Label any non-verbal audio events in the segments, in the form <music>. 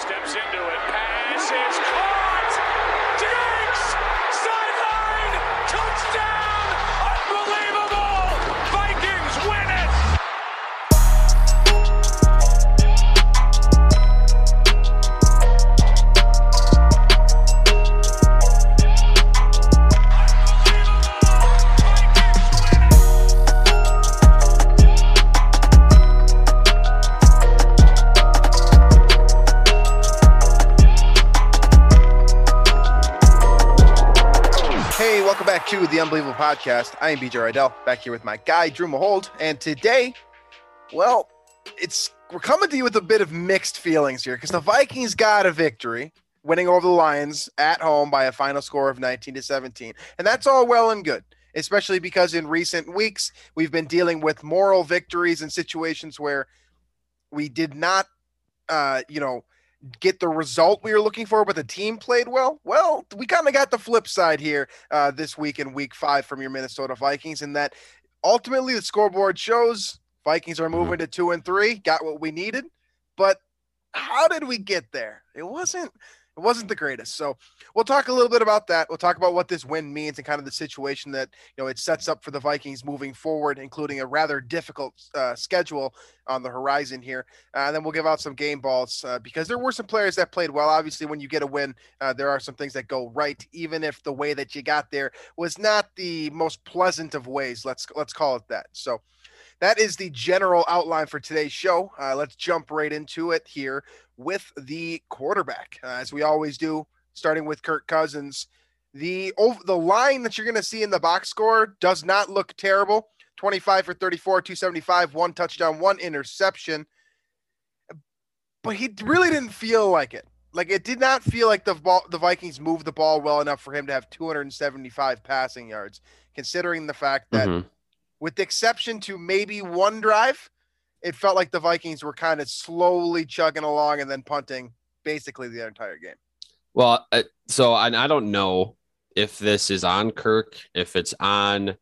steps into it. Pass is caught. Diggs! Sideline! Touchdown! The Unbelievable Podcast. I am BJ Reidell, back here with my guy Drew Mahowald, and today, well, it's we're coming to you with a bit of mixed feelings here because the Vikings got a victory, winning over the Lions at home by a final score of 19 to 17, and that's all well and good. Especially because in recent weeks we've been dealing with moral victories in situations where we did not, uh, you know, get the result we were looking for, but the team played well. Well, we kind of got the flip side here uh, this week in week five from your Minnesota Vikings, in that ultimately the scoreboard shows Vikings are moving to two and three, got what we needed. But how did we get there? It wasn't. It wasn't the greatest. So we'll talk a little bit about that. We'll talk about what this win means and kind of the situation that you know it sets up for the Vikings moving forward, including a rather difficult uh, schedule on the horizon here. Uh, and then we'll give out some game balls uh, because there were some players that played well. Obviously, when you get a win, uh, there are some things that go right, even if the way that you got there was not the most pleasant of ways. Let's let's call it that. So that is the general outline for today's show. Uh, let's jump right into it here with the quarterback, uh, as we always do, starting with Kirk Cousins. The over the line that you're going to see in the box score does not look terrible. 25 for 34, 275, one touchdown, one interception. But he really didn't feel like it. Like it did not feel like the ball, the Vikings moved the ball well enough for him to have 275 passing yards, considering the fact that Mhm. With the exception to maybe one drive, it felt like the Vikings were kind of slowly chugging along and then punting basically the entire game. Well, so and I don't know if this is on Kirk, if it's on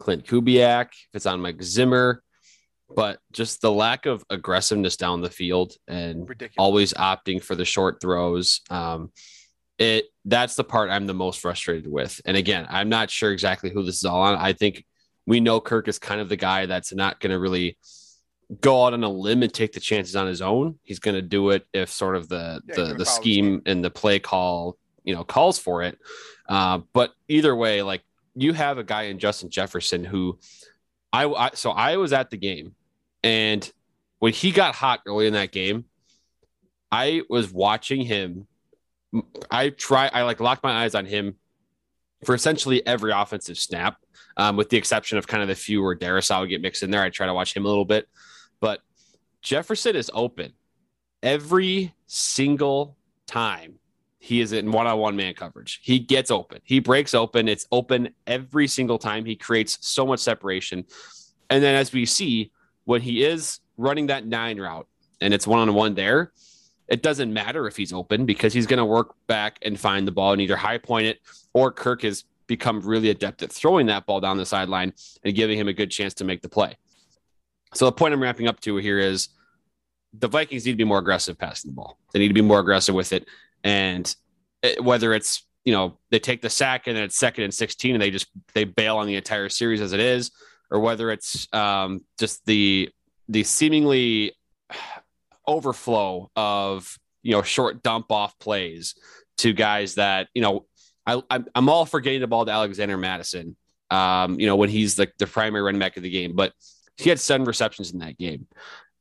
Klint Kubiak, if it's on Mike Zimmer, but just the lack of aggressiveness down the field and Ridiculous. always opting for the short throws. Um, it that's the part I'm the most frustrated with. And again, I'm not sure exactly who this is all on. I think we know Kirk is kind of the guy that's not going to really go out on a limb and take the chances on his own. He's going to do it if sort of the Yeah, the the scheme and the play call, you know, calls for it. Uh, but either way, like you have a guy in Justin Jefferson who I, I so I was at the game and when he got hot early in that game, I was watching him. I try, I like locked my eyes on him for essentially every offensive snap, um, with the exception of kind of the few where Darrisaw would get mixed in there. I try to watch him a little bit, but Jefferson is open every single time he is in one-on-one man coverage. He gets open. He breaks open. It's open every single time. He creates so much separation. And then as we see, when he is running that nine route and it's one-on-one there, it doesn't matter if he's open because he's going to work back and find the ball and either high point it or Kirk has become really adept at throwing that ball down the sideline and giving him a good chance to make the play. So the point I'm wrapping up to here is the Vikings need to be more aggressive passing the ball. They need to be more aggressive with it. And whether it's, you know, they take the sack and then it's second and 16 and they just, they bail on the entire series as it is, or whether it's um, just the, the seemingly overflow of, you know, short dump off plays to guys that, you know, I, I'm, I'm all for getting the ball to Alexander Mattison, um, you know, when he's the, the primary running back of the game, but he had seven receptions in that game.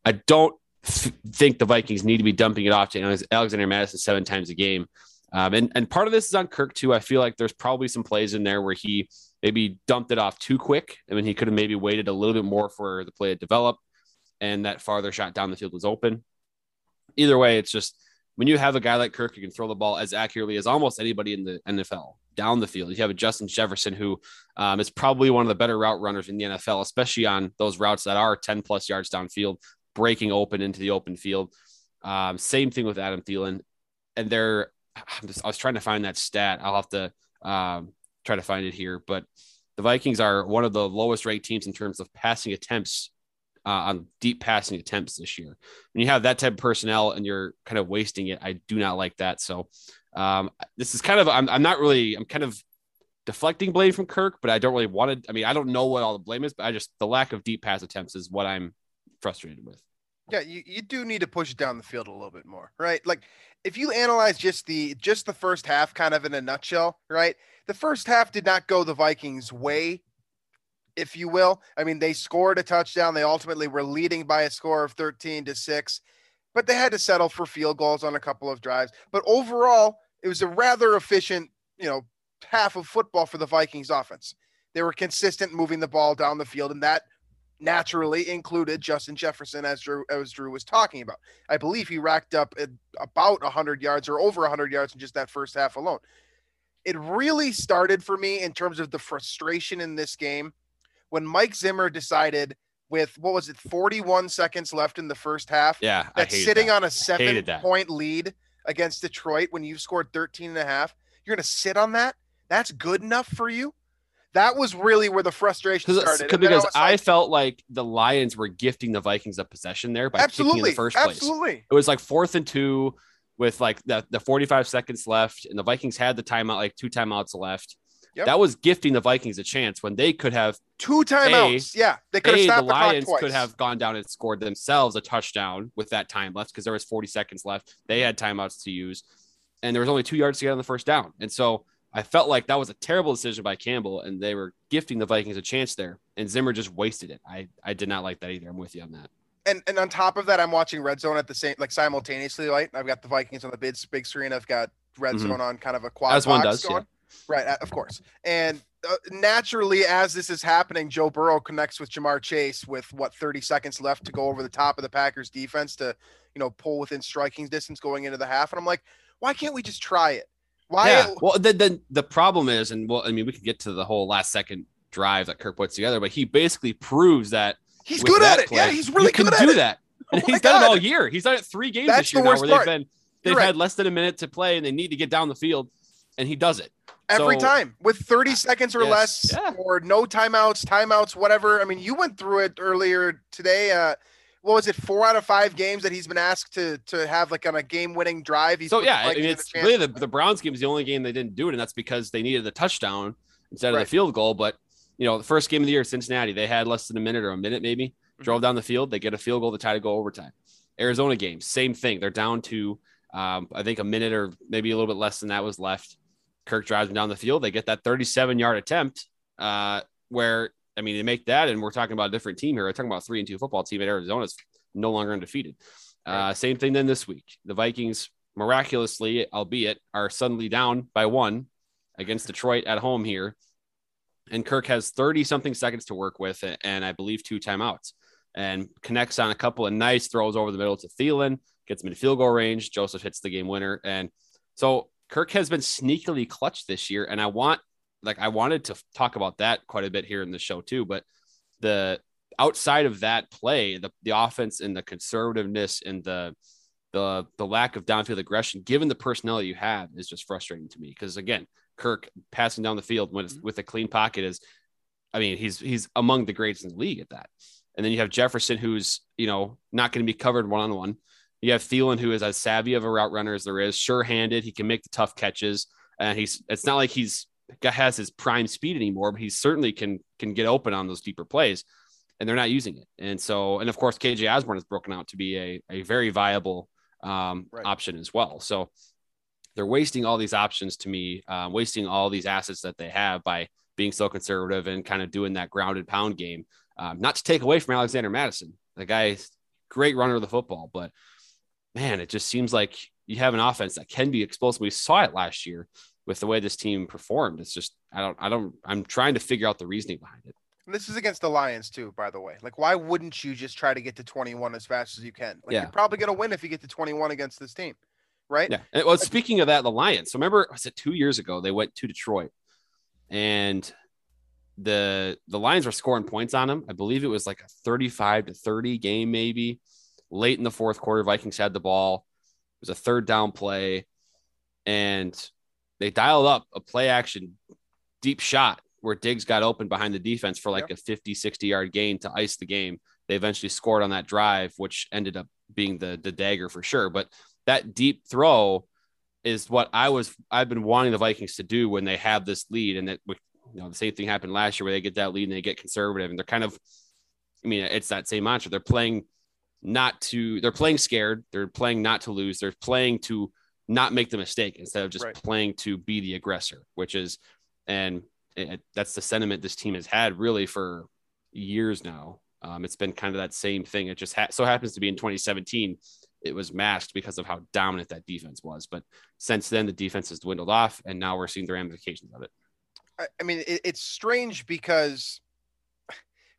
I don't th- think the Vikings need to be dumping it off to Alexander Mattison seven times a game. Um, and, and part of this is on Kirk too. I feel like there's probably some plays in there where he maybe dumped it off too quick. I mean, he could have maybe waited a little bit more for the play to develop and that farther shot down the field was open. Either way, it's just when you have a guy like Kirk who can throw the ball as accurately as almost anybody in the NFL down the field, you have a Justin Jefferson who um, is probably one of the better route runners in the NFL, especially on those routes that are 10 plus yards downfield, breaking open into the open field. Um, same thing with Adam Thielen. And just, I was trying to find that stat. I'll have to um, try to find it here, but the Vikings are one of the lowest ranked teams in terms of passing attempts uh, on deep passing attempts this year. When you have that type of personnel and you're kind of wasting it, I do not like that. So um, this is kind of I'm, I'm not really I'm kind of deflecting blame from Kirk, but I don't really want to. I mean, I don't know what all the blame is, but I just the lack of deep pass attempts is what I'm frustrated with. Yeah, you, you do need to push it down the field a little bit more, right? Like if you analyze just the just the first half kind of in a nutshell, right? The first half did not go the Vikings way, if you will. I mean, they scored a touchdown. They ultimately were leading by a score of 13 to 6, but they had to settle for field goals on a couple of drives. But overall, it was a rather efficient, you know, half of football for the Vikings offense. They were consistent moving the ball down the field, and that naturally included Justin Jefferson, as Drew as Drew was talking about. I believe he racked up about 100 yards or over 100 yards in just that first half alone. It really started for me in terms of the frustration in this game when Mike Zimmer decided with what was it 41 seconds left in the first half yeah that's sitting that. on a seven point lead against detroit when you've scored 13 and a half you're going to sit on that that's good enough for you that was really where the frustration started. Because I, I, felt like the Lions were gifting the Vikings a possession there by absolutely, kicking in the first place. Absolutely. It was like fourth and two with like the, the 45 seconds left, and the Vikings had the timeout, like two timeouts left. Yep. That was gifting the Vikings a chance when they could have two timeouts. A, yeah, they could have the, the Lions could have gone down and scored themselves a touchdown with that time left because there was 40 seconds left. They had timeouts to use, and there was only two yards to get on the first down. And so I felt like that was a terrible decision by Campbell, and they were gifting the Vikings a chance there, and Zimmer just wasted it. I I did not like that either. I'm with you on that. And and on top of that, I'm watching Red Zone at the same like simultaneously. Right, I've got the Vikings on the big big screen. I've got Red mm-hmm. Zone on kind of a quad as one does. Going. Yeah. Right, of course. And uh, naturally, as this is happening, Joe Burrow connects with Ja'Marr Chase with what 30 seconds left to go over the top of the Packers defense to, you know, pull within striking distance going into the half. And I'm like, why can't we just try it? Why? Yeah. Well, the, the the problem is, and well, I mean, we could get to the whole last second drive that Kirk puts together, but he basically proves that he's good at it. Play, yeah, he's really good at do it. that. <laughs> And oh he's done it all year. He's done it three games That's this year now, where they've been they've had less than a minute to play and they need to get down the field, and he does it every so, time with 30 seconds or yes, less, yeah. or no timeouts, timeouts, whatever. I mean, you went through it earlier today. Uh, what was it four out of five games that he's been asked to to have like on a game winning drive he's so yeah I mean, it's really the, the browns game is the only game they didn't do it and that's because they needed the touchdown instead right. of the field goal but you know the first game of the year cincinnati they had less than a minute or a minute maybe mm-hmm. drove down the field they get a field goal to tie to go overtime arizona game same thing they're down to um, i think a minute or maybe a little bit less than that was left kirk drives them down the field they get that 37 yard attempt uh, where I mean, they make that, and we're talking about a different team here. We're talking about three and two football team at Arizona's no longer undefeated. Uh, same thing then this week. The Vikings miraculously, albeit, are suddenly down by one against Detroit at home here. And Kirk has 30 something seconds to work with, and I believe two timeouts, and connects on a couple of nice throws over the middle to Thielen, gets him in field goal range. Joseph hits the game winner. And so Kirk has been sneakily clutch this year. And I want like I wanted to talk about that quite a bit here in the show too, but the outside of that play, the the offense and the conservativeness and the the the lack of downfield aggression, given the personnel you have, is just frustrating to me. Because again, Kirk passing down the field with, mm-hmm. with a clean pocket is, I mean, he's he's among the greats in the league at that. And then you have Jefferson, who's you know not going to be covered one on one. You have Thielen, who is as savvy of a route runner as there is, sure handed. He can make the tough catches, and he's. It's not like he's has got has his prime speed anymore, but he certainly can can get open on those deeper plays, and they're not using it. And so, and of course, KJ Osborn has broken out to be a a very viable um, right. option as well. So they're wasting all these options to me, uh, wasting all these assets that they have by being so conservative and kind of doing that grounded pound game. Um, not to take away from Alexander Mattison, the guy, great runner of the football, but man, it just seems like you have an offense that can be explosive. We saw it last year with the way this team performed. It's just I don't I don't I'm trying to figure out the reasoning behind it. And this is against the Lions too, by the way. Like, why wouldn't you just try to get to 21 as fast as you can? Like, yeah. you're probably gonna win if you get to 21 against this team, right? Yeah. And, well, speaking of that, the Lions. So remember, was it two years ago they went to Detroit, and the the Lions were scoring points on them. I believe it was like a 35 to 30 game, maybe late in the fourth quarter. Vikings had the ball. It was a third down play, and they dialed up a play action deep shot where Diggs got open behind the defense for like yep. a 50, 60 yard gain to ice the game. they eventually scored on that drive, which ended up being the the dagger for sure. But that deep throw is what I was I've been wanting the Vikings to do when they have this lead, and that you know the same thing happened last year where they get that lead and they get conservative, and they're kind of, I mean, it's that same mantra. They're playing not to, they're playing scared. They're playing not to lose. They're playing to not make the mistake instead of just Right. playing to be the aggressor, which is, and it, that's the sentiment this team has had really for years now. Um, it's been kind of that same thing. It just ha- so happens to be in 2017. It was masked because of how dominant that defense was. But since then, the defense has dwindled off, and now we're seeing the ramifications of it. I, mean, it, it's strange because,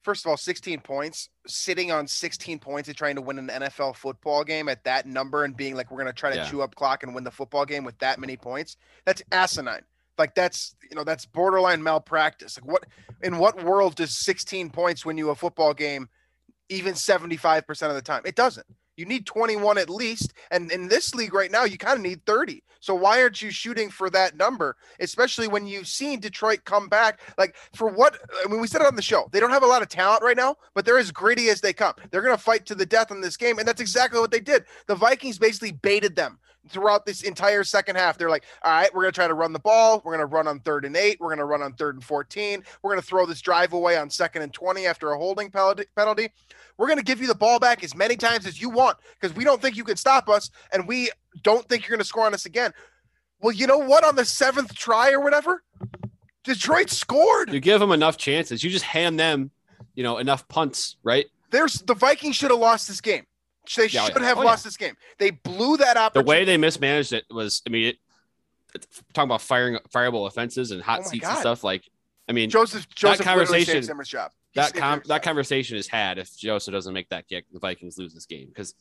first of all, 16 points, sitting on 16 points and trying to win an NFL football game at that number and being like, we're going to try to Yeah. chew up clock and win the football game with that many points. That's asinine. Like that's you know that's borderline malpractice. Like what in what world does 16 points win you a football game even 75% of the time? It doesn't. You need 21 at least. And in this league right now, you kind of need 30. So why aren't you shooting for that number? Especially when you've seen Detroit come back. Like for what I mean, we said it on the show. They don't have a lot of talent right now, but they're as gritty as they come. They're gonna fight to the death in this game. And that's exactly what they did. The Vikings basically baited them throughout this entire second half. They're like, all right, we're going to try to run the ball. We're going to run on third and eight. We're going to run on third and 14. We're going to throw this drive away on second and 20 after a holding penalty. We're going to give you the ball back as many times as you want because we don't think you can stop us and we don't think you're going to score on us again. Well, you know what? On the seventh try or whatever, Detroit scored. You give them enough chances. You just hand them, you know, enough punts, right? There's the Vikings should have lost this game. They Yeah, oh should yeah. have Oh, lost this game. They blew that up. The way they mismanaged it was, I mean, it, it's talking about firing fireable offenses and hot Oh seats God. and stuff. Like, I mean, Joseph Joseph literally conversation- Zimmer's job. That com- Zimmer's that job. conversation is had if Joseph doesn't make that kick, the Vikings lose this game because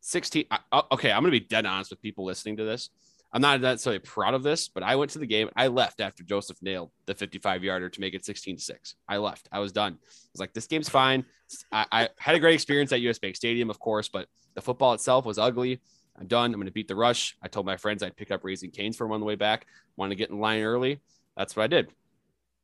16. I, I- okay, I'm gonna be dead honest with people listening to this. I'm not necessarily proud of this, but I went to the game. I left after Joseph nailed the 55 yarder to make it 16 to six. I left. I was done. I was like, this game's fine. I, I had a great experience at US Bank Stadium, of course, but the football itself was ugly. I'm done. I'm going to beat the rush. I told my friends I'd pick up Raising Canes for 'em on the way back. Wanted to get in line early. That's what I did.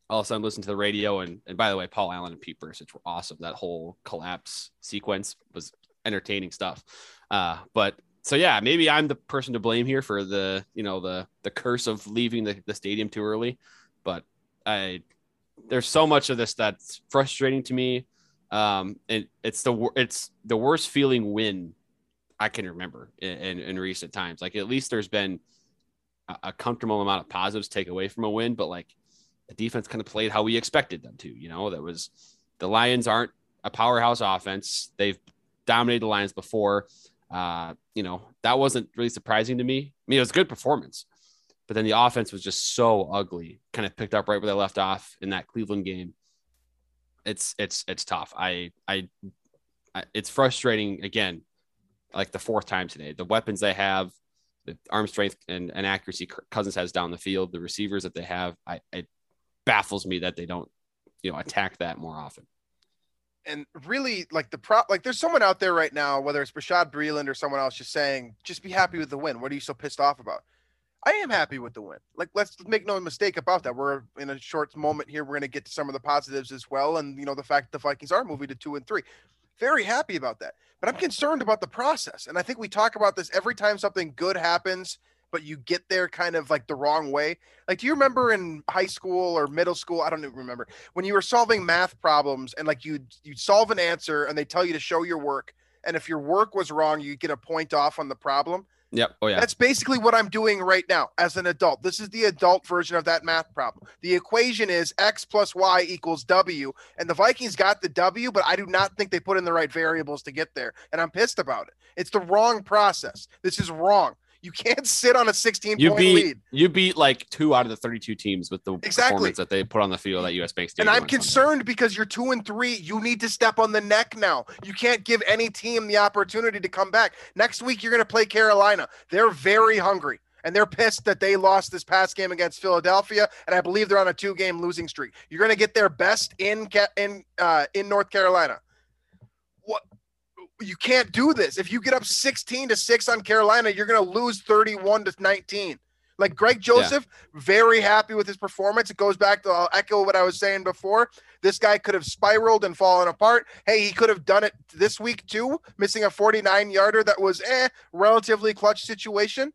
All of a sudden, listen to the radio, and and by the way, Paul Allen and Pete Bercich were awesome. That whole collapse sequence was entertaining stuff. Uh, but so yeah, maybe I'm the person to blame here for the you know the the curse of leaving the, the stadium too early. But I there's so much of this that's frustrating to me. Um, and it's the it's the worst feeling win I can remember in, in, in recent times. Like at least there's been a, a comfortable amount of positives take away from a win, but like the defense kind of played how we expected them to. You know, that was the Lions aren't a powerhouse offense. They've dominated the Lions before. Uh, you know, that wasn't really surprising to me. I mean, it was a good performance, but then the offense was just so ugly. Kind of picked up right where they left off in that Cleveland game. It's it's it's tough. I I, I it's frustrating again, like the fourth time today. The weapons they have, the arm strength and, and accuracy Cousins has down the field, the receivers that they have, I it baffles me that they don't, you know, attack that more often. And really like the prop like there's someone out there right now whether it's Bashaud Breeland or someone else just saying just be happy with the win. What are you so pissed off about? I am happy with the win. Like let's make no mistake about that. We're in a short moment here. We're going to get to some of the positives as well and you know the fact the Vikings are moving to 2 and 3 very happy about that. But I'm concerned about the process and I think we talk about this every time something good happens but you get there kind of like the wrong way. Like do you remember in high school or middle school I don't even remember when you were solving math problems and like you'd you solve an answer and they tell you to show your work and if your work was wrong you get a point off on the problem? Yep. Oh yeah. that's basically what i'm doing right now as an adult. This is the adult version of that math problem. The equation is x plus y equals w and the vikings got the w but i do not think they put in the right variables to get there and i'm pissed about it. It's the wrong process. This is wrong you can't sit on a 16 you point beat lead you beat like two out of the 32 teams with the Exactly. performance that they put on the field at US Bank Stadium. And I'm on Sunday. concerned because you're two and three. You need to step on the neck now. You can't give any team the opportunity to come back. Next week, you're going to play Carolina. They're very hungry and they're pissed that they lost this past game against Philadelphia. And I believe they're on a two game losing streak. You're going to get their best in, in, uh, in North Carolina. You can't do this. If you get up 16 to 6 on Carolina, you're going to lose 31 to 19. Like Greg Joseph, very happy with his performance. It goes back to I'll echo what I was saying before. This guy could have spiraled and fallen apart. Hey, he could have done it this week too, missing a 49 yarder that was eh, relatively clutch situation.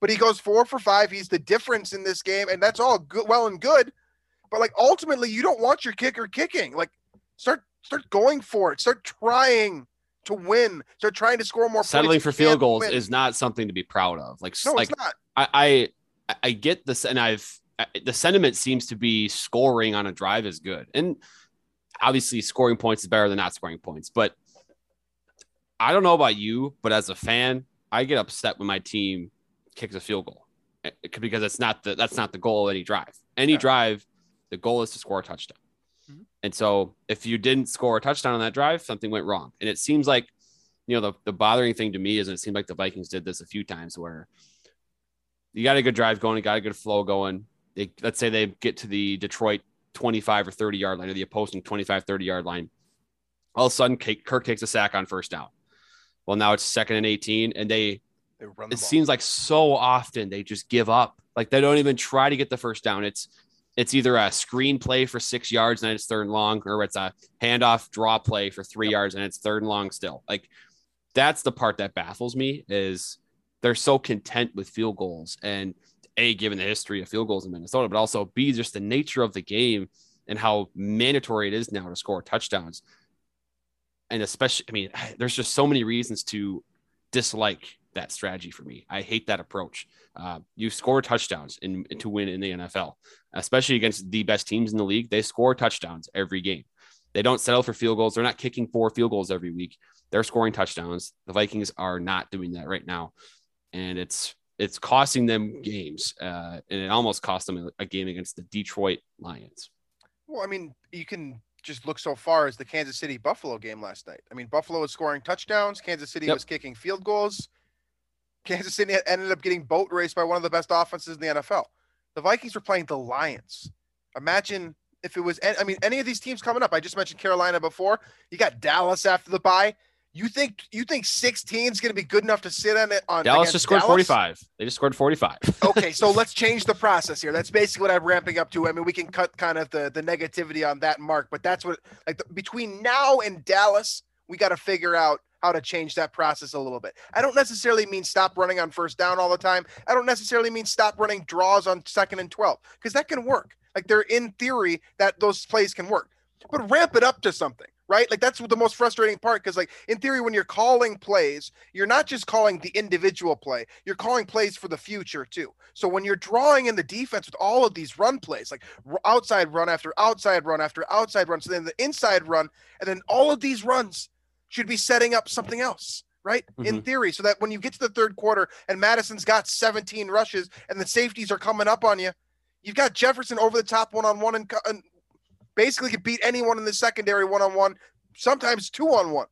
But he goes four for five. He's the difference in this game, and that's all good, well and good. But like ultimately, you don't want your kicker kicking. Like start start going for it. Start trying to win. Start trying to score more. Settling points. for field goals win. is not something to be proud of. Like, no, like it's not. I, I I get this, and I've I- the sentiment seems to be scoring on a drive is good, and obviously scoring points is better than not scoring points. But I don't know about you, but as a fan, I get upset when my team kicks a field goal eh, because it's not the that's not the goal of any drive. Any Yeah. drive, the goal is to score a touchdown. And so if you didn't score a touchdown on that drive, something went wrong. And it seems like, you know, the, the bothering thing to me is it seemed like the Vikings did this a few times where you got a good drive going, you got a good flow going. They, let's say they get to the Detroit 25 or 30 yard line or the opposing 25, 30 yard line. All of a sudden, Kirk Kirk takes a sack on first down. Well, now it's second and 18, and they They run the it ball. seems like so often they just give up. Like they don't even try to get the first down. It's it's either a screen play for six yards and it's third and long, or it's a handoff draw play for three yards and it's third and long still. Like that's the part that baffles me is they're so content with field goals and a given the history of field goals in Minnesota, but also b just the nature of the game and how mandatory it is now to score touchdowns. And especially, I mean, <sighs> there's just so many reasons to dislike that strategy for me. I hate that approach. Uh, you score touchdowns in, to win in the NFL, especially against the best teams in the league. They score touchdowns every game. They don't settle for field goals. They're not kicking four field goals every week. They're scoring touchdowns. The Vikings are not doing that right now, and it's it's costing them games. Uh, and it almost cost them a, game against the Detroit Lions. Well, I mean, you can just look so far as the Kansas City Buffalo game last night. I mean, Buffalo was scoring touchdowns. Kansas City Yep. was kicking field goals. Kansas City <laughs> ended up getting boat raced by one of the best offenses in the NFL. The Vikings were playing the Lions. Imagine if it was, I mean, any of these teams coming up. I just mentioned Carolina before. You got Dallas after the bye. You think you think 16 is going to be good enough to sit on it on Dallas just scored Dallas? 45. They just scored 45. <laughs> okay, so let's change the process here. That's basically what I'm ramping up to. I mean, we can cut kind of the the negativity on that mark, but that's what like the, between now and Dallas, we got to figure out how to change that process a little bit. I don't necessarily mean stop running on first down all the time. I don't necessarily mean stop running draws on second and 12 because that can work. Like they're in theory that those plays can work. But ramp it up to something, right? Like that's the most frustrating part because like in theory when you're calling plays, you're not just calling the individual play, you're calling plays for the future too. So when you're drawing in the defense with all of these run plays, like outside run after outside run after outside run, so then the inside run, and then all of these runs should be setting up something else, right? In mm-hmm. theory, so that when you get to the third quarter and Mattison's got 17 rushes and the safeties are coming up on you, you've got Jefferson over the top one on one and, basically can beat anyone in the secondary one on one, sometimes two on one.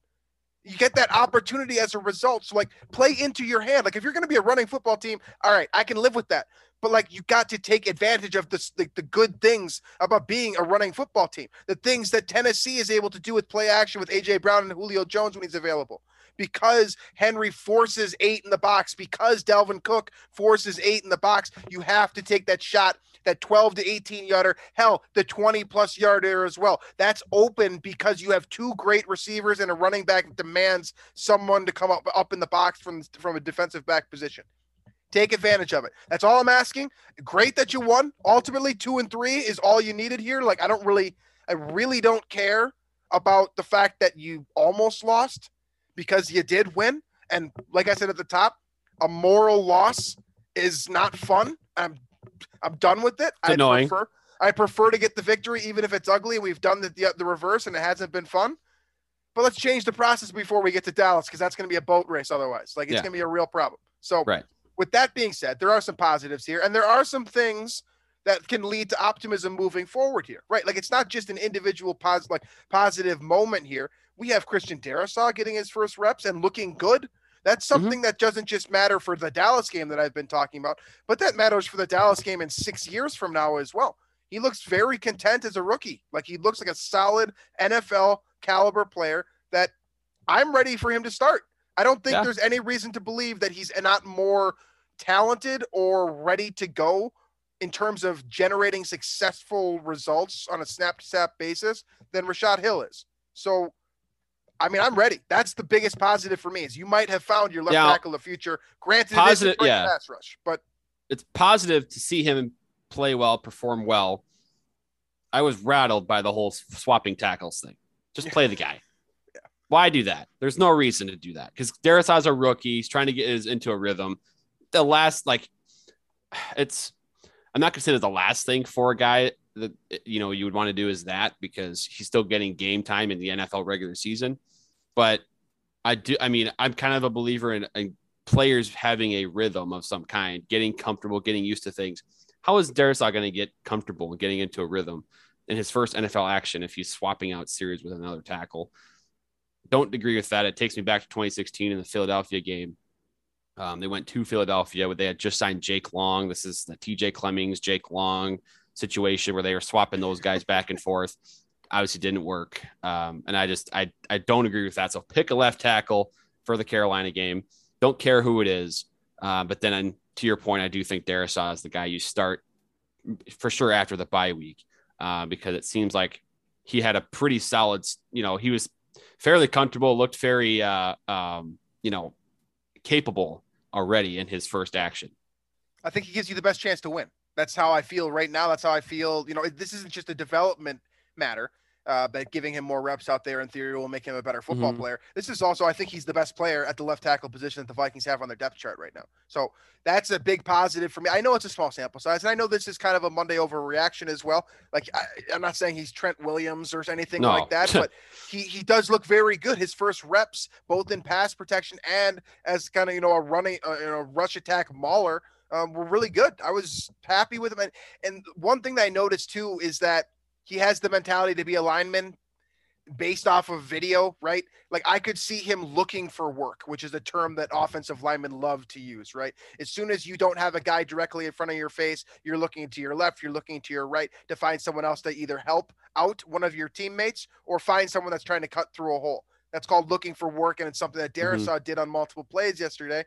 You get that opportunity as a result. So, like, play into your hand. Like, if you're going to be a running football team, all right, I can live with that. But like, you got to take advantage of this, the, the good things about being a running football team. The things that Tennessee is able to do with play action with AJ Brown and Julio Jones when he's available. Because Henry forces eight in the box, because Dalvin Cook forces eight in the box, you have to take that shot that 12 to 18 yarder, hell, the 20 plus yarder as well. That's open because you have two great receivers and a running back demands someone to come up up in the box from from a defensive back position. Take advantage of it. That's all I'm asking. Great that you won. Ultimately, two and three is all you needed here. Like I don't really, I really don't care about the fact that you almost lost because you did win. And like I said at the top, a moral loss is not fun. I'm I'm done with it. I annoying. prefer I prefer to get the victory even if it's ugly. We've done the, the the reverse and it hasn't been fun. But let's change the process before we get to Dallas because that's going to be a boat race otherwise. Like it's Yeah. going to be a real problem. So Right. With that being said, there are some positives here and there are some things that can lead to optimism moving forward here. Right? Like it's not just an individual positive like positive moment here. We have Christian Darrisaw getting his first reps and looking good. That's mm-hmm. something that doesn't just matter for the Dallas game that I've been talking about, but that matters for the Dallas game in six years from now as well. He looks very content as a rookie. Like he looks like a solid NFL caliber player that I'm ready for him to start. I don't think Yeah. there's any reason to believe that he's not more talented or ready to go in terms of generating successful results on a snap to snap basis than Rashod Hill is. So, I mean, I'm ready. That's the biggest positive for me is you might have found your left Yeah. tackle of the future. Granted, Positive- it is a yeah. pass rush, but it's positive to see him play well, perform well. I was rattled by the whole swapping tackles thing. Just play the guy. Why do that? There's no reason to do that because Darrisaw's a rookie. He's trying to get his into a rhythm. The last, like, <sighs> it's, I'm not considered the last thing for a guy that, you know, you would want to do is that because he's still getting game time in the NFL regular season. But I do, I mean, I'm kind of a believer in, in players having a rhythm of some kind, getting comfortable, getting used to things. How is Darrisaw going to get comfortable and getting into a rhythm in his first NFL action if he's swapping out series with another tackle? Don't agree with that. It takes me back to 2016 in the Philadelphia game. Um, they went to Philadelphia where they had just signed Jake Long. This is the TJ Clemmings, Jake Long situation where they were swapping those guys back and forth. Obviously didn't work. Um, and I just I I don't agree with that. So pick a left tackle for the Carolina game. Don't care who it is. Uh, but then to your point, I do think Darrisaw is the guy you start for sure after the bye week uh, because it seems like he had a pretty solid, you know, he was fairly comfortable, looked very, uh, um, you know, capable already in his first action. I think he gives you the best chance to win. That's how I feel right now. That's how I feel. You know, this isn't just a development matter. Uh, but giving him more reps out there in theory will make him a better football Mhm. player. This is also, I think, he's the best player at the left tackle position that the Vikings have on their depth chart right now. So that's a big positive for me. I know it's a small sample size, and I know this is kind of a Monday overreaction as well. Like I, I'm not saying he's Trent Williams or anything No. like that, but <laughs> he he does look very good. His first reps, both in pass protection and as kind of you know a running, uh, you know, rush attack mauler, um, were really good. I was happy with him, and and one thing that I noticed too is that he has the mentality to be a lineman based off of video, right? Like I could see him looking for work, which is a term that offensive linemen love to use, right? As soon as you don't have a guy directly in front of your face, you're looking to your left, you're looking to your right to find someone else to either help out one of your teammates or find someone that's trying to cut through a hole. That's called looking for work, and it's something that. Darrisaw mm-hmm. did on multiple plays yesterday.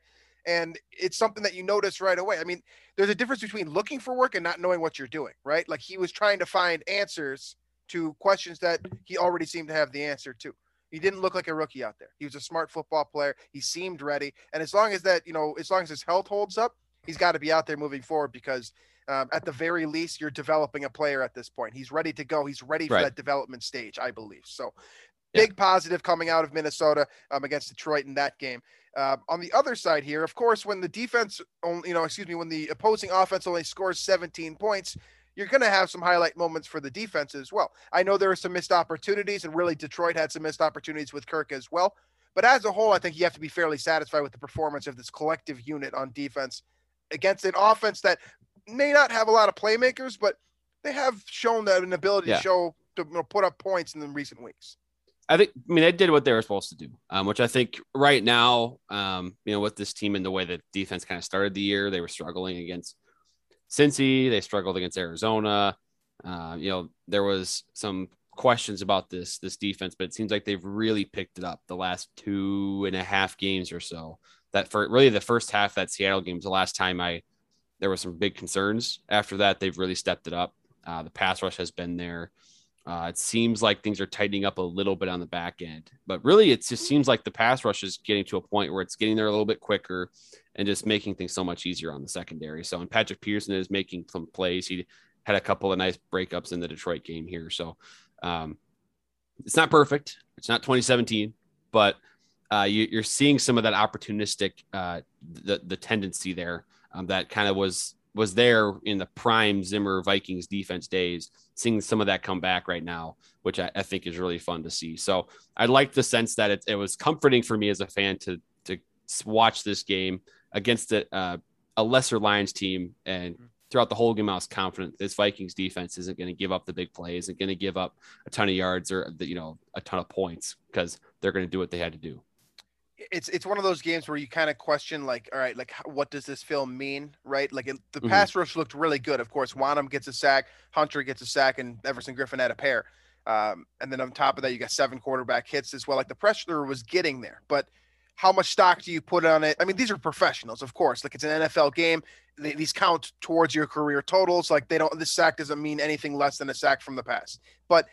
And it's something that you notice right away. I mean, there's a difference between looking for work and not knowing what you're doing, right? Like he was trying to find answers to questions that he already seemed to have the answer to. He didn't look like a rookie out there. He was a smart football player. He seemed ready. And as long as that, you know, as long as his health holds up, he's got to be out there moving forward because um, at the very least, you're developing a player at this point. He's ready to go. He's ready for Right. that development stage, I believe. So Yeah. big positive coming out of Minnesota um, against Detroit in that game. Uh, on the other side here, of course, when the defense, only, you know, excuse me, when the opposing offense only scores 17 points, you're going to have some highlight moments for the defense as well. I know there were some missed opportunities, and really Detroit had some missed opportunities with Kirk as well. But as a whole, I think you have to be fairly satisfied with the performance of this collective unit on defense against an offense that may not have a lot of playmakers, but they have shown that an ability Yeah. to show to put up points in the recent weeks. I think, I mean, they did what they were supposed to do, um, which I think right now, um, you know, with this team and the way that defense kind of started the year, they were struggling against Cincy, they struggled against Arizona. Uh, you know, there was some questions about this this defense, but it seems like they've really picked it up the last two and a half games or so. That for really the first half that Seattle game was the last time I there were some big concerns. After that, they've really stepped it up. Uh, the pass rush has been there. Uh, it seems like things are tightening up a little bit on the back end, but really, it just seems like the pass rush is getting to a point where it's getting there a little bit quicker and just making things so much easier on the secondary. So, and Patrick Peterson is making some plays. He had a couple of nice breakups in the Detroit game here. So, um, it's not perfect. It's not 2017, but uh, you, you're seeing some of that opportunistic, uh, the the tendency there um, that kind of was was there in the prime Zimmer Vikings defense days. Seeing some of that come back right now, which I, I think is really fun to see. So I like the sense that it, it was comforting for me as a fan to to watch this game against a, uh, a lesser Lions team and throughout the whole game, I was confident this Vikings defense isn't going to give up the big play, isn't going to give up a ton of yards or the, you know a ton of points because they're going to do what they had to do. It's it's one of those games where you kind of question like all right like what does this film mean right like it, the Mhm. pass rush looked really good of course Wonnum gets a sack Hunter gets a sack and Everson Griffen had a pair um, and then on top of that you got seven quarterback hits as well like the pressure was getting there but how much stock do you put on it? I mean, these are professionals, of course. Like it's an NFL game. They, these count towards your career totals. Like they don't. This sack doesn't mean anything less than a sack from the past. But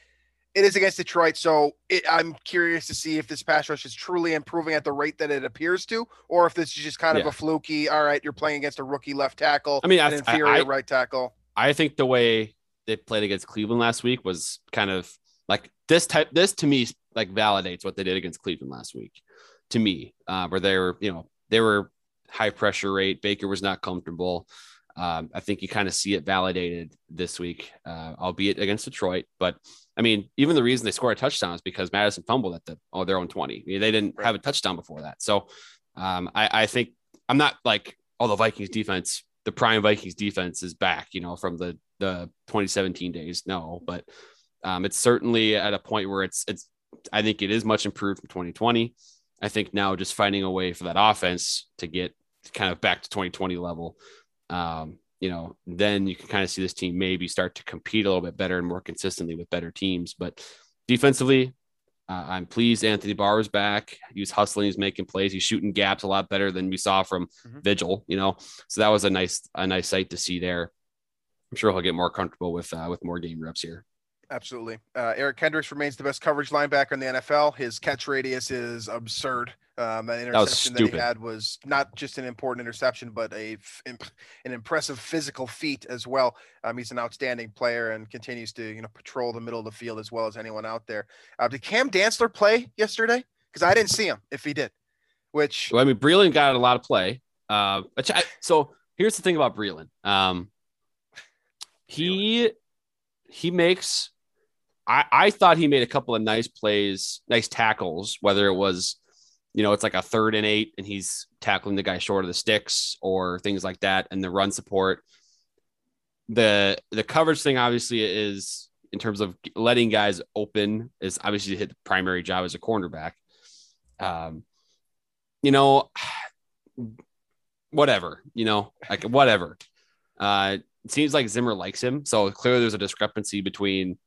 it is against Detroit, so it, I'm curious to see if this pass rush is truly improving at the rate that it appears to, or if this is just kind of a fluky. All right, you're playing against a rookie left tackle, I mean, an I, inferior I, right tackle. I think the way they played against Cleveland last week was kind of like this type. This to me like validates what they did against Cleveland last week. To me, uh, where they were, you know, they were high pressure rate. Baker was not comfortable. Um, I think you kind of see it validated this week, uh, albeit against Detroit. But I mean, even the reason they scored a touchdown is because Mattison fumbled at the oh their own twenty. I mean, they didn't have a touchdown before that. So um, I, I think I'm not like oh the Vikings defense, the prime Vikings defense is back, you know, from the the 2017 days. No, but um, it's certainly at a point where it's it's I think it is much improved from 2020. I think now just finding a way for that offense to get kind of back to 2020 level, um, you know, then you can kind of see this team maybe start to compete a little bit better and more consistently with better teams. But defensively, uh, I'm pleased Anthony Barr is back. He's hustling, he's making plays, he's shooting gaps a lot better than we saw from Mhm. Vigil, you know. So that was a nice a nice sight to see there. I'm sure he'll get more comfortable with uh, with more game reps here. Absolutely. Uh, Eric Kendricks remains the best coverage linebacker in the NFL. His catch radius is absurd. Um, that interception was that, he had was not just an important interception, but a an impressive physical feat as well. Um, he's an outstanding player and continues to you know patrol the middle of the field as well as anyone out there. Uh, did Cam Dantzler play yesterday? Because I didn't see him. If he did, which Well, I mean, Breeland got a lot of play. Uh, I, so here's the thing about Breeland. Um, he he makes. I I thought he made a couple of nice plays, nice tackles. Whether it was, you know, it's like a third and eight, and he's tackling the guy short of the sticks, or things like that, and the run support. The the coverage thing obviously is in terms of letting guys open is obviously hit the primary job as a cornerback. Um, you know, whatever, you know, like whatever. Uh, it seems like Zimmer likes him, so clearly there's a discrepancy between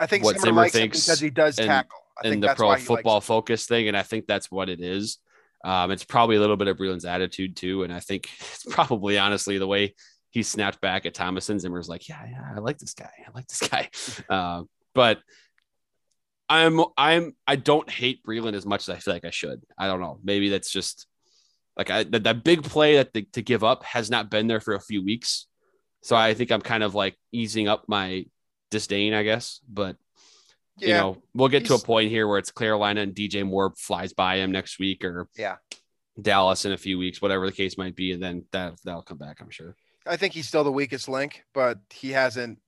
I think what Zimmer, Zimmer thinks because he does and- tackle. I think and the pro football focus thing, and I think that's what it is. Um, it's probably a little bit of Breeland's attitude too, and I think <laughs> it's probably honestly the way he snapped back at Thomason. Zimmer's like, yeah, yeah, I like this guy, I like this guy, <laughs> uh, but I'm I'm I don't hate Breland as much as I feel like I should. I don't know, maybe that's just like I, that, that big play that the, to give up has not been there for a few weeks, so I think I'm kind of like easing up my disdain, I guess, but Yeah, you know, we'll get to a point here where it's Carolina and DJ Moore flies by him next week or Yeah. Dallas in a few weeks, whatever the case might be, and then that that'll come back, I'm sure. I think he's still the weakest link, but he hasn't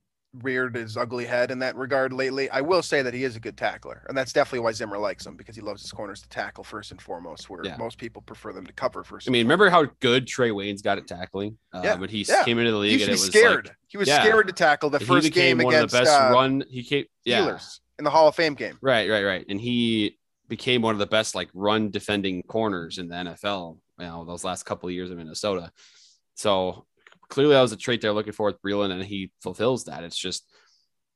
reared his ugly head in that regard lately. I will say that he is a good tackler, and that's definitely why Zimmer likes him because he loves his corners to tackle first and foremost, where Yeah. most people prefer them to cover first. I mean, and remember how good Trae Waynes got at tackling? Uh, Yeah, when he yeah. came into the he league and be was scared. like he was Yeah. scared to tackle the he first game one against of the best uh, run. He came, yeah, Steelers in the Hall of Fame game. right, right, right, and he became one of the best like run defending corners in the NFL. You know, those last couple of years in Minnesota. So clearly, that was a trait they're looking for with Breeland, and he fulfills that. It's just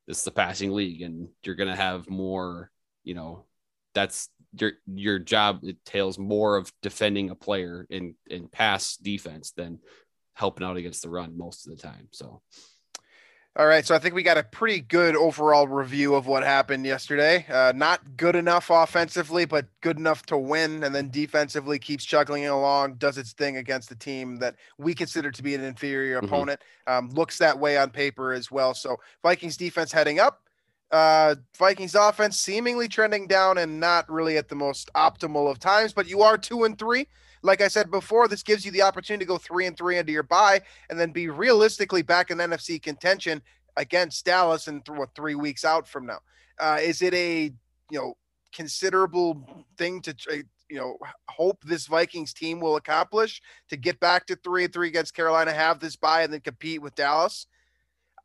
it's the passing league, and you're gonna have more. You know, that's your your job entails more of defending a player in in pass defense than helping out against the run most of the time. So All right, so I think we got a pretty good overall review of what happened yesterday. Uh, not good enough offensively, but good enough to win, and then defensively keeps chugging along, does its thing against the team that we consider to be an inferior Mhm. opponent. Um, looks that way on paper as well. So Vikings defense heading up, uh, Vikings offense seemingly trending down and not really at the most optimal of times. But you are two and three. Like I said before, this gives you the opportunity to go three and three into your bye and then be realistically back in NFC contention against Dallas in th- what three weeks out from now. Uh, is it a you know considerable thing to you know hope this Vikings team will accomplish to get back to three and three against Carolina, have this bye, and then compete with Dallas?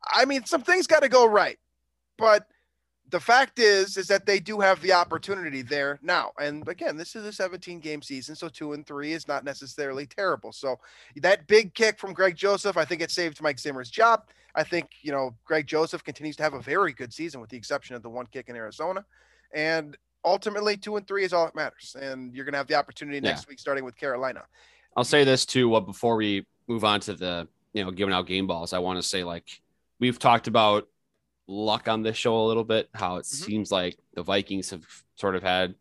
I mean, some things got to go right, but the fact is is that they do have the opportunity there now and again this is a 17 game season so two and three is not necessarily terrible so that big kick from greg joseph i think it saved mike zimmer's job i think you know greg joseph continues to have a very good season with the exception of the one kick in arizona and ultimately two and three is all that matters, and you're gonna have the opportunity next Yeah. week, starting with Carolina. I'll say this too. Well, before we move on to the you know giving out game balls, I want to say like we've talked about luck on this show a little bit. How it Mhm. seems like the Vikings have sort of had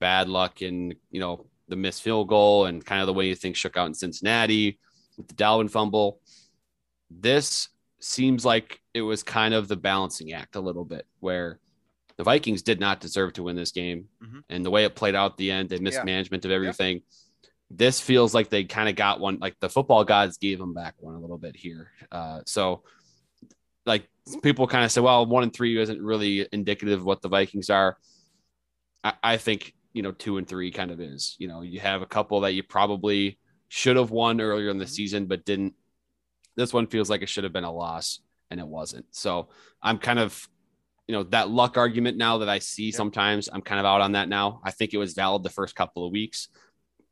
bad luck in you know the missed field goal and kind of the way things shook out in Cincinnati with the Dalvin fumble. This seems like it was kind of the balancing act a little bit where the Vikings did not deserve to win this game. Mhm. And the way it played out at the end, they Yeah. mismanagement of everything. This feels like they kind of got one, like the football gods gave them back one a little bit here. Uh, so, like people kind of say, well, one and three isn't really indicative of what the Vikings are. I, I think, you know, two and three kind of is. You know, you have a couple that you probably should have won earlier in the Mhm. season, but didn't. This one feels like it should have been a loss, and it wasn't. So I'm kind of, you know, that luck argument now that I see Yeah. sometimes, I'm kind of out on that now. I think it was valid the first couple of weeks,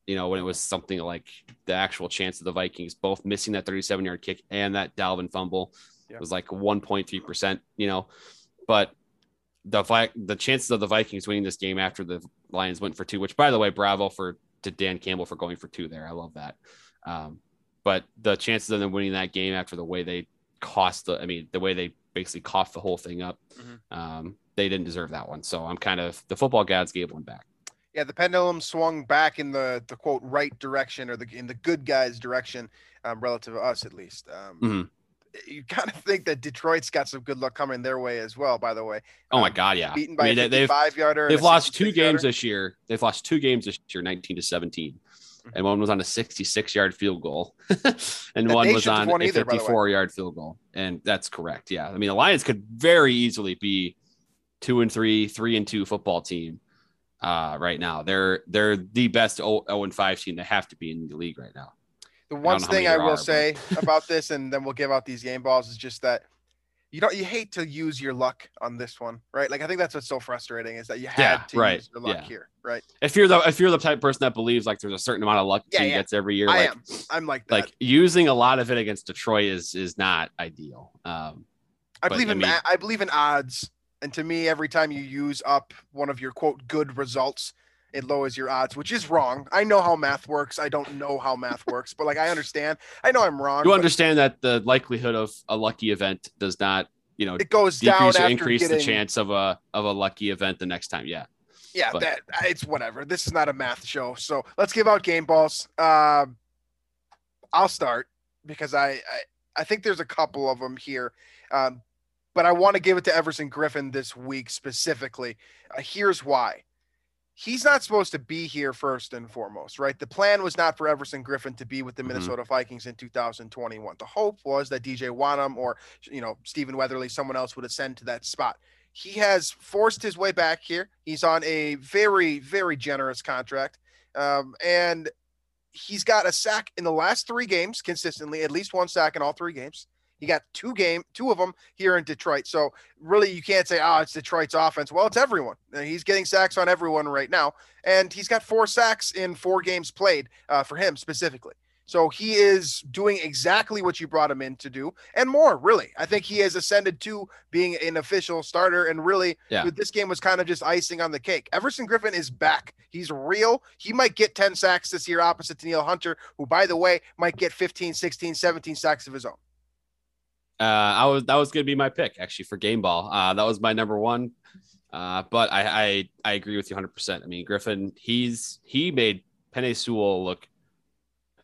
you know, when it was something like the actual chance of the Vikings both missing that 37 yard kick and that Dalvin fumble Yeah. was like 1.3%, you know, but the Vi- the chances of the Vikings winning this game after the Lions went for two, which by the way, bravo for to Dan Campbell for going for two there. I love that. Um, but the chances of them winning that game after the way they cost the, I mean, the way they basically coughed the whole thing up, Mhm. um, they didn't deserve that one. So I'm kind of the football gods gave one back. Yeah, the pendulum swung back in the the quote right direction or the in the good guys direction, um, relative to us at least. Um, Mhm. You kind of think that Detroit's got some good luck coming their way as well. By the way, Oh my Um, God, yeah. beaten I by mean, a they, they've 55 yarder. they've lost two games yarder. this year. They've lost two games this year, 19 to 17. Mhm. And one was on a 66 yard field goal, <laughs> and That one was on a either, by the way. 54 yard field goal. And that's correct. Yeah. I mean, the Lions could very easily be two and three, three and two football team uh, right now. They're they're the best 0 and 5 team. They have to be in the league right now. The one thing I will are, but- say about this, and then we'll give out these game balls, is just that you don't you hate to use your luck on this one, right? Like I think that's what's so frustrating is that you had Yeah, to right, use your luck yeah. here, right? If you're the if you're the type of person that believes like there's a certain amount of luck Yeah, team yeah. gets every year, I like am. I'm like that. like using a lot of it against Detroit is is not ideal. Um, I but, believe I in mean- I believe in odds, and to me, every time you use up one of your quote good results, it lowers your odds, which is wrong. I know how math works. I don't know how math works, but like I understand. I know I'm wrong. you understand that the likelihood of a lucky event does not, you know, It goes down decrease or after increase getting, the chance of a of a lucky event the next time. Yeah. Yeah, but- that it's whatever. This is not a math show, so let's give out game balls. Um, I'll start because I, I I think there's a couple of them here, um, but I want to give it to Everson Griffen this week specifically. Uh, here's why. He's not supposed to be here first and foremost, right? The plan was not for Everson Griffen to be with the Mhm. Minnesota Vikings in 2021. The hope was that DJ Wonnum or you know Stephen Weatherly, someone else would ascend to that spot he has forced his way back here. He's on a very, very generous contract. Um, and he's got a sack in the last three games consistently, at least one sack in all three games. He got two game, two of them here in Detroit. So really, you can't say, "Oh, it's Detroit's offense." Well, it's everyone. Uh, He's getting sacks on everyone right now, and he's got four sacks in four games played uh, for him specifically. So he is doing exactly what you brought him in to do, and more. Really, I think he has ascended to being an official starter, and really, Yeah. this game was kind of just icing on the cake. Everson Griffen is back. He's real. He might get 10 sacks this year opposite Danielle Hunter, who, by the way, might get 15, 16, 17 sacks of his own. Uh, I was that was gonna be my pick actually for game ball. Uh, that was my number one. Uh, but I, I I agree with you 100. percent I mean Griffen, he's he made Penei Sewell look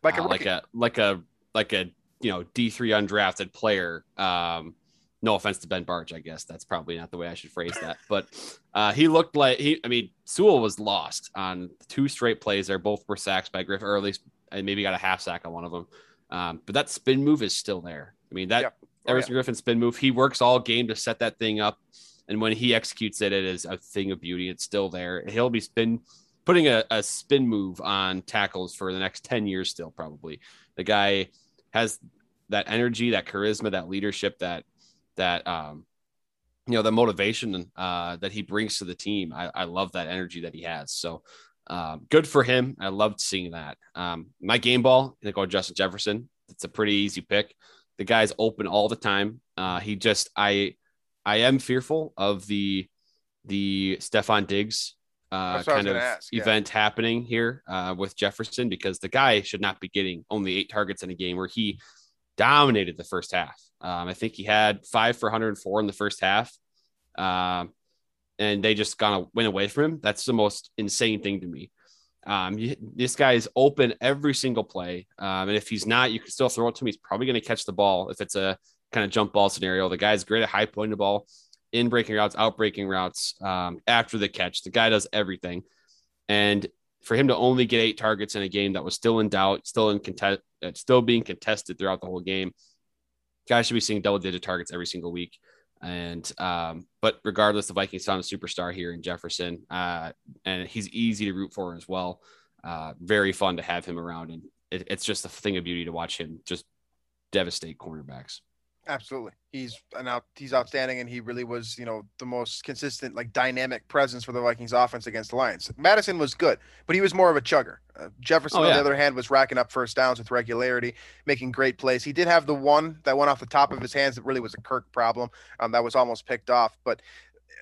Like a, uh, like a like a like a you know D three undrafted player. Um, no offense to Ben Barch, I guess that's probably not the way I should phrase that, but uh, he looked like he. I mean, Sewell was lost on two straight plays there. Both were sacks by Griffen, or at least and maybe got a half sack on one of them. Um, but that spin move is still there. I mean that Yep. Oh, Everson Griffen spin move. He works all game to set that thing up, and when he executes it, it is a thing of beauty. It's still there. He'll be spin putting a, a spin move on tackles for the next ten years. Still, probably the guy has that energy, that charisma, that leadership, that that um, you know, the motivation uh, that he brings to the team. I, I love that energy that he has. So. Um, good for him. I loved seeing that. Um, my game ball, I go Justin Jefferson. It's a pretty easy pick the guy's open all the time. Uh, he just I I am fearful of the the Stefon Diggs uh, That's what I was kind of ask, yeah. event happening here uh, with Jefferson because the guy should not be getting only eight targets in a game where he dominated the first half. Um, I think he had five for 104 in the first half. Um, and they just kind of went away from him. That's the most insane thing to me. Um, you, this guy is open every single play. Um, and if he's not, you can still throw it to him. He's probably going to catch the ball if it's a kind of jump ball scenario. The guy's great at high pointing the ball, in breaking routes, out breaking routes, um, after the catch. The guy does everything. And for him to only get eight targets in a game that was still in doubt, still in contest, uh, still being contested throughout the whole game, guys should be seeing double digit targets every single week. And um, but regardless, the Vikings found a superstar here in Jefferson, uh, and he's easy to root for as well. Uh, very fun to have him around, and it, it's just a thing of beauty to watch him just devastate cornerbacks. Absolutely. He's an out he's outstanding and he really was, you know, the most consistent, like dynamic presence for the Vikings offense against the Lions. Mattison was good, but he was more of a chugger. Uh, Jefferson, Oh, on the other hand, was racking up first downs with regularity, making great plays. He did have the one that went off the top of his hands that really was a Kirk problem. Um, that was almost picked off. But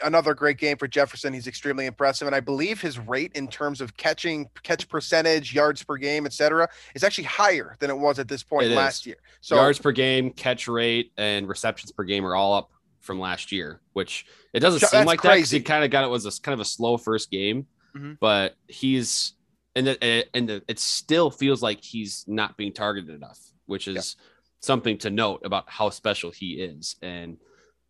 another great game for Jefferson. He's extremely impressive. And I believe his rate in terms of catching catch percentage, yards per game, etc., is actually higher than it was at this point It is. last year. So yards per game, catch rate, and receptions per game are all up from last year, which it doesn't seem like that crazy. he kind of got it was a kind of a slow first game, Mhm. but he's and the, and the, it still feels like he's not being targeted enough, which is something to note about how special he is. And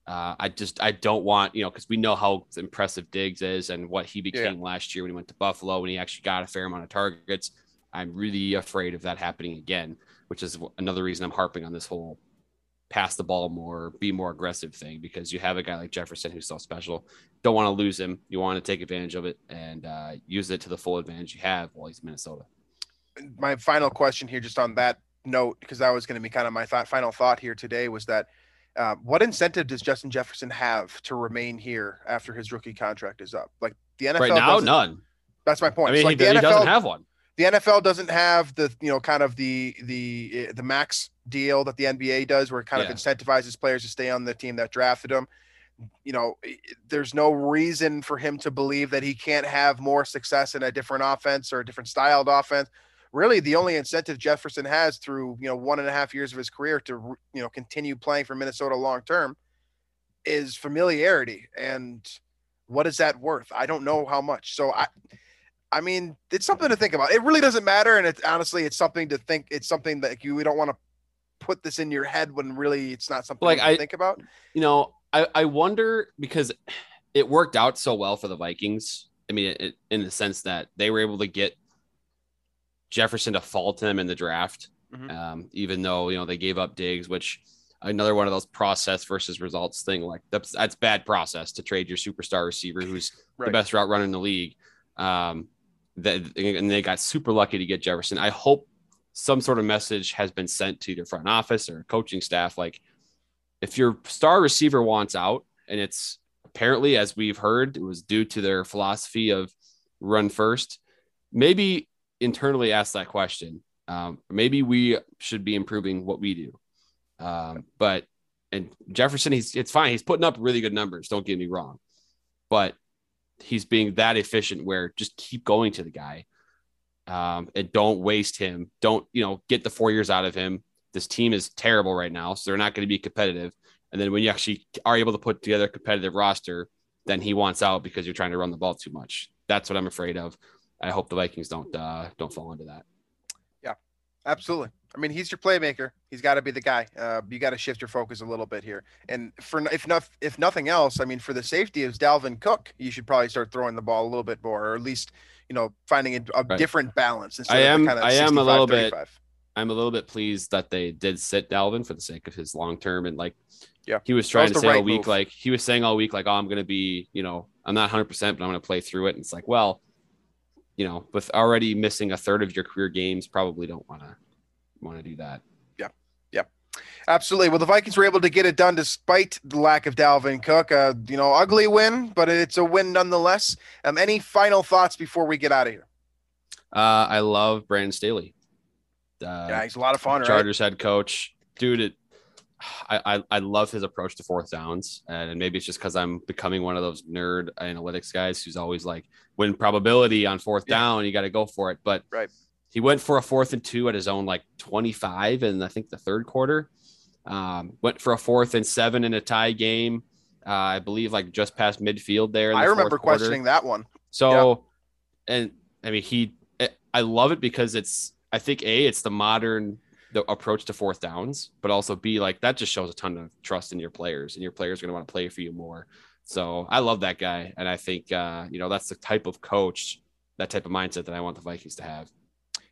uh, I just I don't want you know because we know how impressive Diggs is and what he became last year when he went to Buffalo when he actually got a fair amount of targets. I'm really afraid of that happening again, which is another reason I'm harping on this whole pass the ball more, be more aggressive thing because you have a guy like Jefferson who's so special. Don't want to lose him. You want to take advantage of it and uh, use it to the full advantage you have while he's in Minnesota. my final question here, just on that note, because that was going to be kind of my thought, final thought here today was that uh, what incentive does Justin Jefferson have to remain here after his rookie contract is up? Like the NFL right now, none. That's my point. I mean, It's like he, the he NFL, doesn't have one. the NFL doesn't have the you know kind of the the the max deal that the NBA does, where it kind Yeah. of incentivizes players to stay on the team that drafted them. You know, there's no reason for him to believe that he can't have more success in a different offense or a different styled offense. Really, the only incentive Jefferson has through you know one and a half years of his career to you know continue playing for Minnesota long term is familiarity. And what is that worth? I don't know how much. So I, I mean, it's something to think about. It really doesn't matter, and it's honestly, it's something to think. It's something that you we don't want to put this in your head when really it's not something Like, to I- think about. you know, I, I wonder because it worked out so well for the Vikings. I mean, it- in the sense that they were able to get Jefferson to fault to them in the draft, Mhm. um, even though you know they gave up Diggs, which another one of those process versus results thing. Like that's that's bad process to trade your superstar receiver who's Right. the best route runner in the league. Um, that and they got super lucky to get Jefferson. I hope some sort of message has been sent to their front office or coaching staff, like if your star receiver wants out, and it's apparently, as we've heard, it was due to their philosophy of run first, maybe internally ask that question. Um, maybe we should be improving what we do. Um, but and Jefferson, he's it's fine. He's putting up really good numbers. Don't get me wrong, but he's being that efficient where just keep going to the guy um, and don't waste him. Don't you know get the four years out of him. This team is terrible right now, so they're not going to be competitive. And then when you actually are able to put together a competitive roster, then he wants out because you're trying to run the ball too much. That's what I'm afraid of. I hope the Vikings don't uh, don't fall into that. Yeah, absolutely. I mean, he's your playmaker. He's got to be the guy. Uh, you got to shift your focus a little bit here. And for if not, if nothing else, I mean, for the safety of Dalvin Cook, you should probably start throwing the ball a little bit more, or at least you know finding a, a Right. different balance. Instead I am- kind of I am a little bit- I'm a little bit pleased that they did sit Dalvin for the sake of his long term and like Yeah. he was trying was to say all week move. like he was saying all week like oh I'm gonna be you know I'm not 100 percent but I'm gonna play through it and it's like well you know with already missing a third of your career games probably don't want to want to do that Yeah, yeah, Absolutely. Well, the Vikings were able to get it done despite the lack of Dalvin Cook. Uh, you know, ugly win, but it's a win nonetheless. Um, any final thoughts before we get out of here? uh I love Brandon Staley uh, Yeah, he's a lot of fun, right? Chargers head coach dude it I, I, I love his approach to fourth downs, and maybe it's just because I'm becoming one of those nerd analytics guys who's always like, win probability on fourth Yeah. down, you got to go for it. But Right. he went for a fourth and two at his own like 25, and I think the third quarter. Um, went for a fourth and seven in a tie game. Uh, I believe like just past midfield there. the I remember fourth quarter. questioning that one. So, and I mean, he, I love it because it's, I think a, it's the modern the approach to fourth downs, but also be like that just shows a ton of trust in your players, and your players are going to want to play for you more. So I love that guy, and I think uh, you know that's the type of coach, that type of mindset that I want the Vikings to have.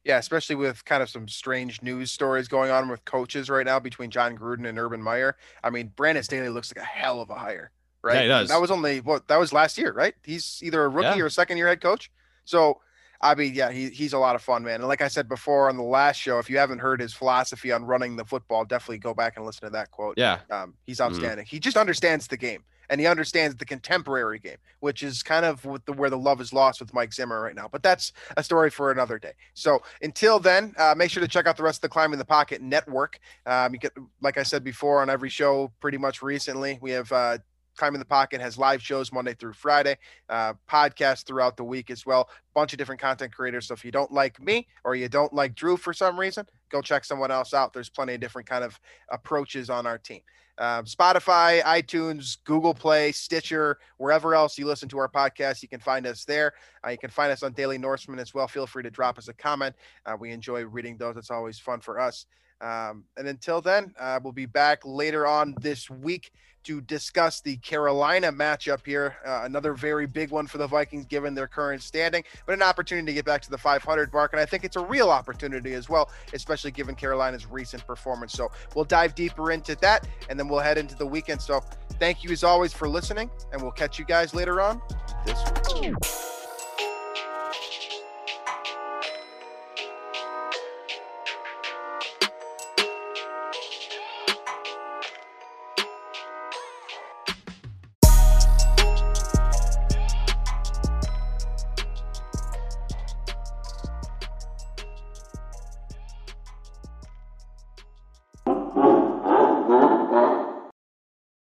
Yeah, especially with kind of some strange news stories going on with coaches right now between Jon Gruden and Urban Meyer. I mean, Brandon Staley looks like a hell of a hire, right? Yeah, he does. That was only what that was last year, right? He's either a rookie Yeah. or a second year head coach. So, I mean, yeah, he, he's a lot of fun, man. And like I said before on the last show, if you haven't heard his philosophy on running the football, definitely go back and listen to that quote. Yeah, Um, he's outstanding. He just understands the game and he understands the contemporary game, which is kind of the, where the love is lost with Mike Zimmer right now. But that's a story for another day. So until then, uh, make sure to check out the rest of the Climbing the Pocket network. Um, you get, like I said before, on every show pretty much recently, we have uh, Climbing the Pocket has live shows Monday through Friday, uh, podcasts throughout the week as well. Bunch of different content creators. So if you don't like me or you don't like Drew for some reason, go check someone else out. There's plenty of different kind of approaches on our team. Um, Spotify, iTunes, Google Play, Stitcher, wherever else you listen to our podcast, you can find us there. Uh, you can find us on Daily Norseman as well. Feel free to drop us a comment. Uh, we enjoy reading those. It's always fun for us. Um, and until then, uh, we'll be back later on this week to discuss the Carolina matchup here. Uh, another very big one for the Vikings given their current standing, but an opportunity to get back to the 500 mark. And I think it's a real opportunity as well, especially given Carolina's recent performance. So we'll dive deeper into that and then we'll head into the weekend. So thank you as always for listening, and we'll catch you guys later on this week.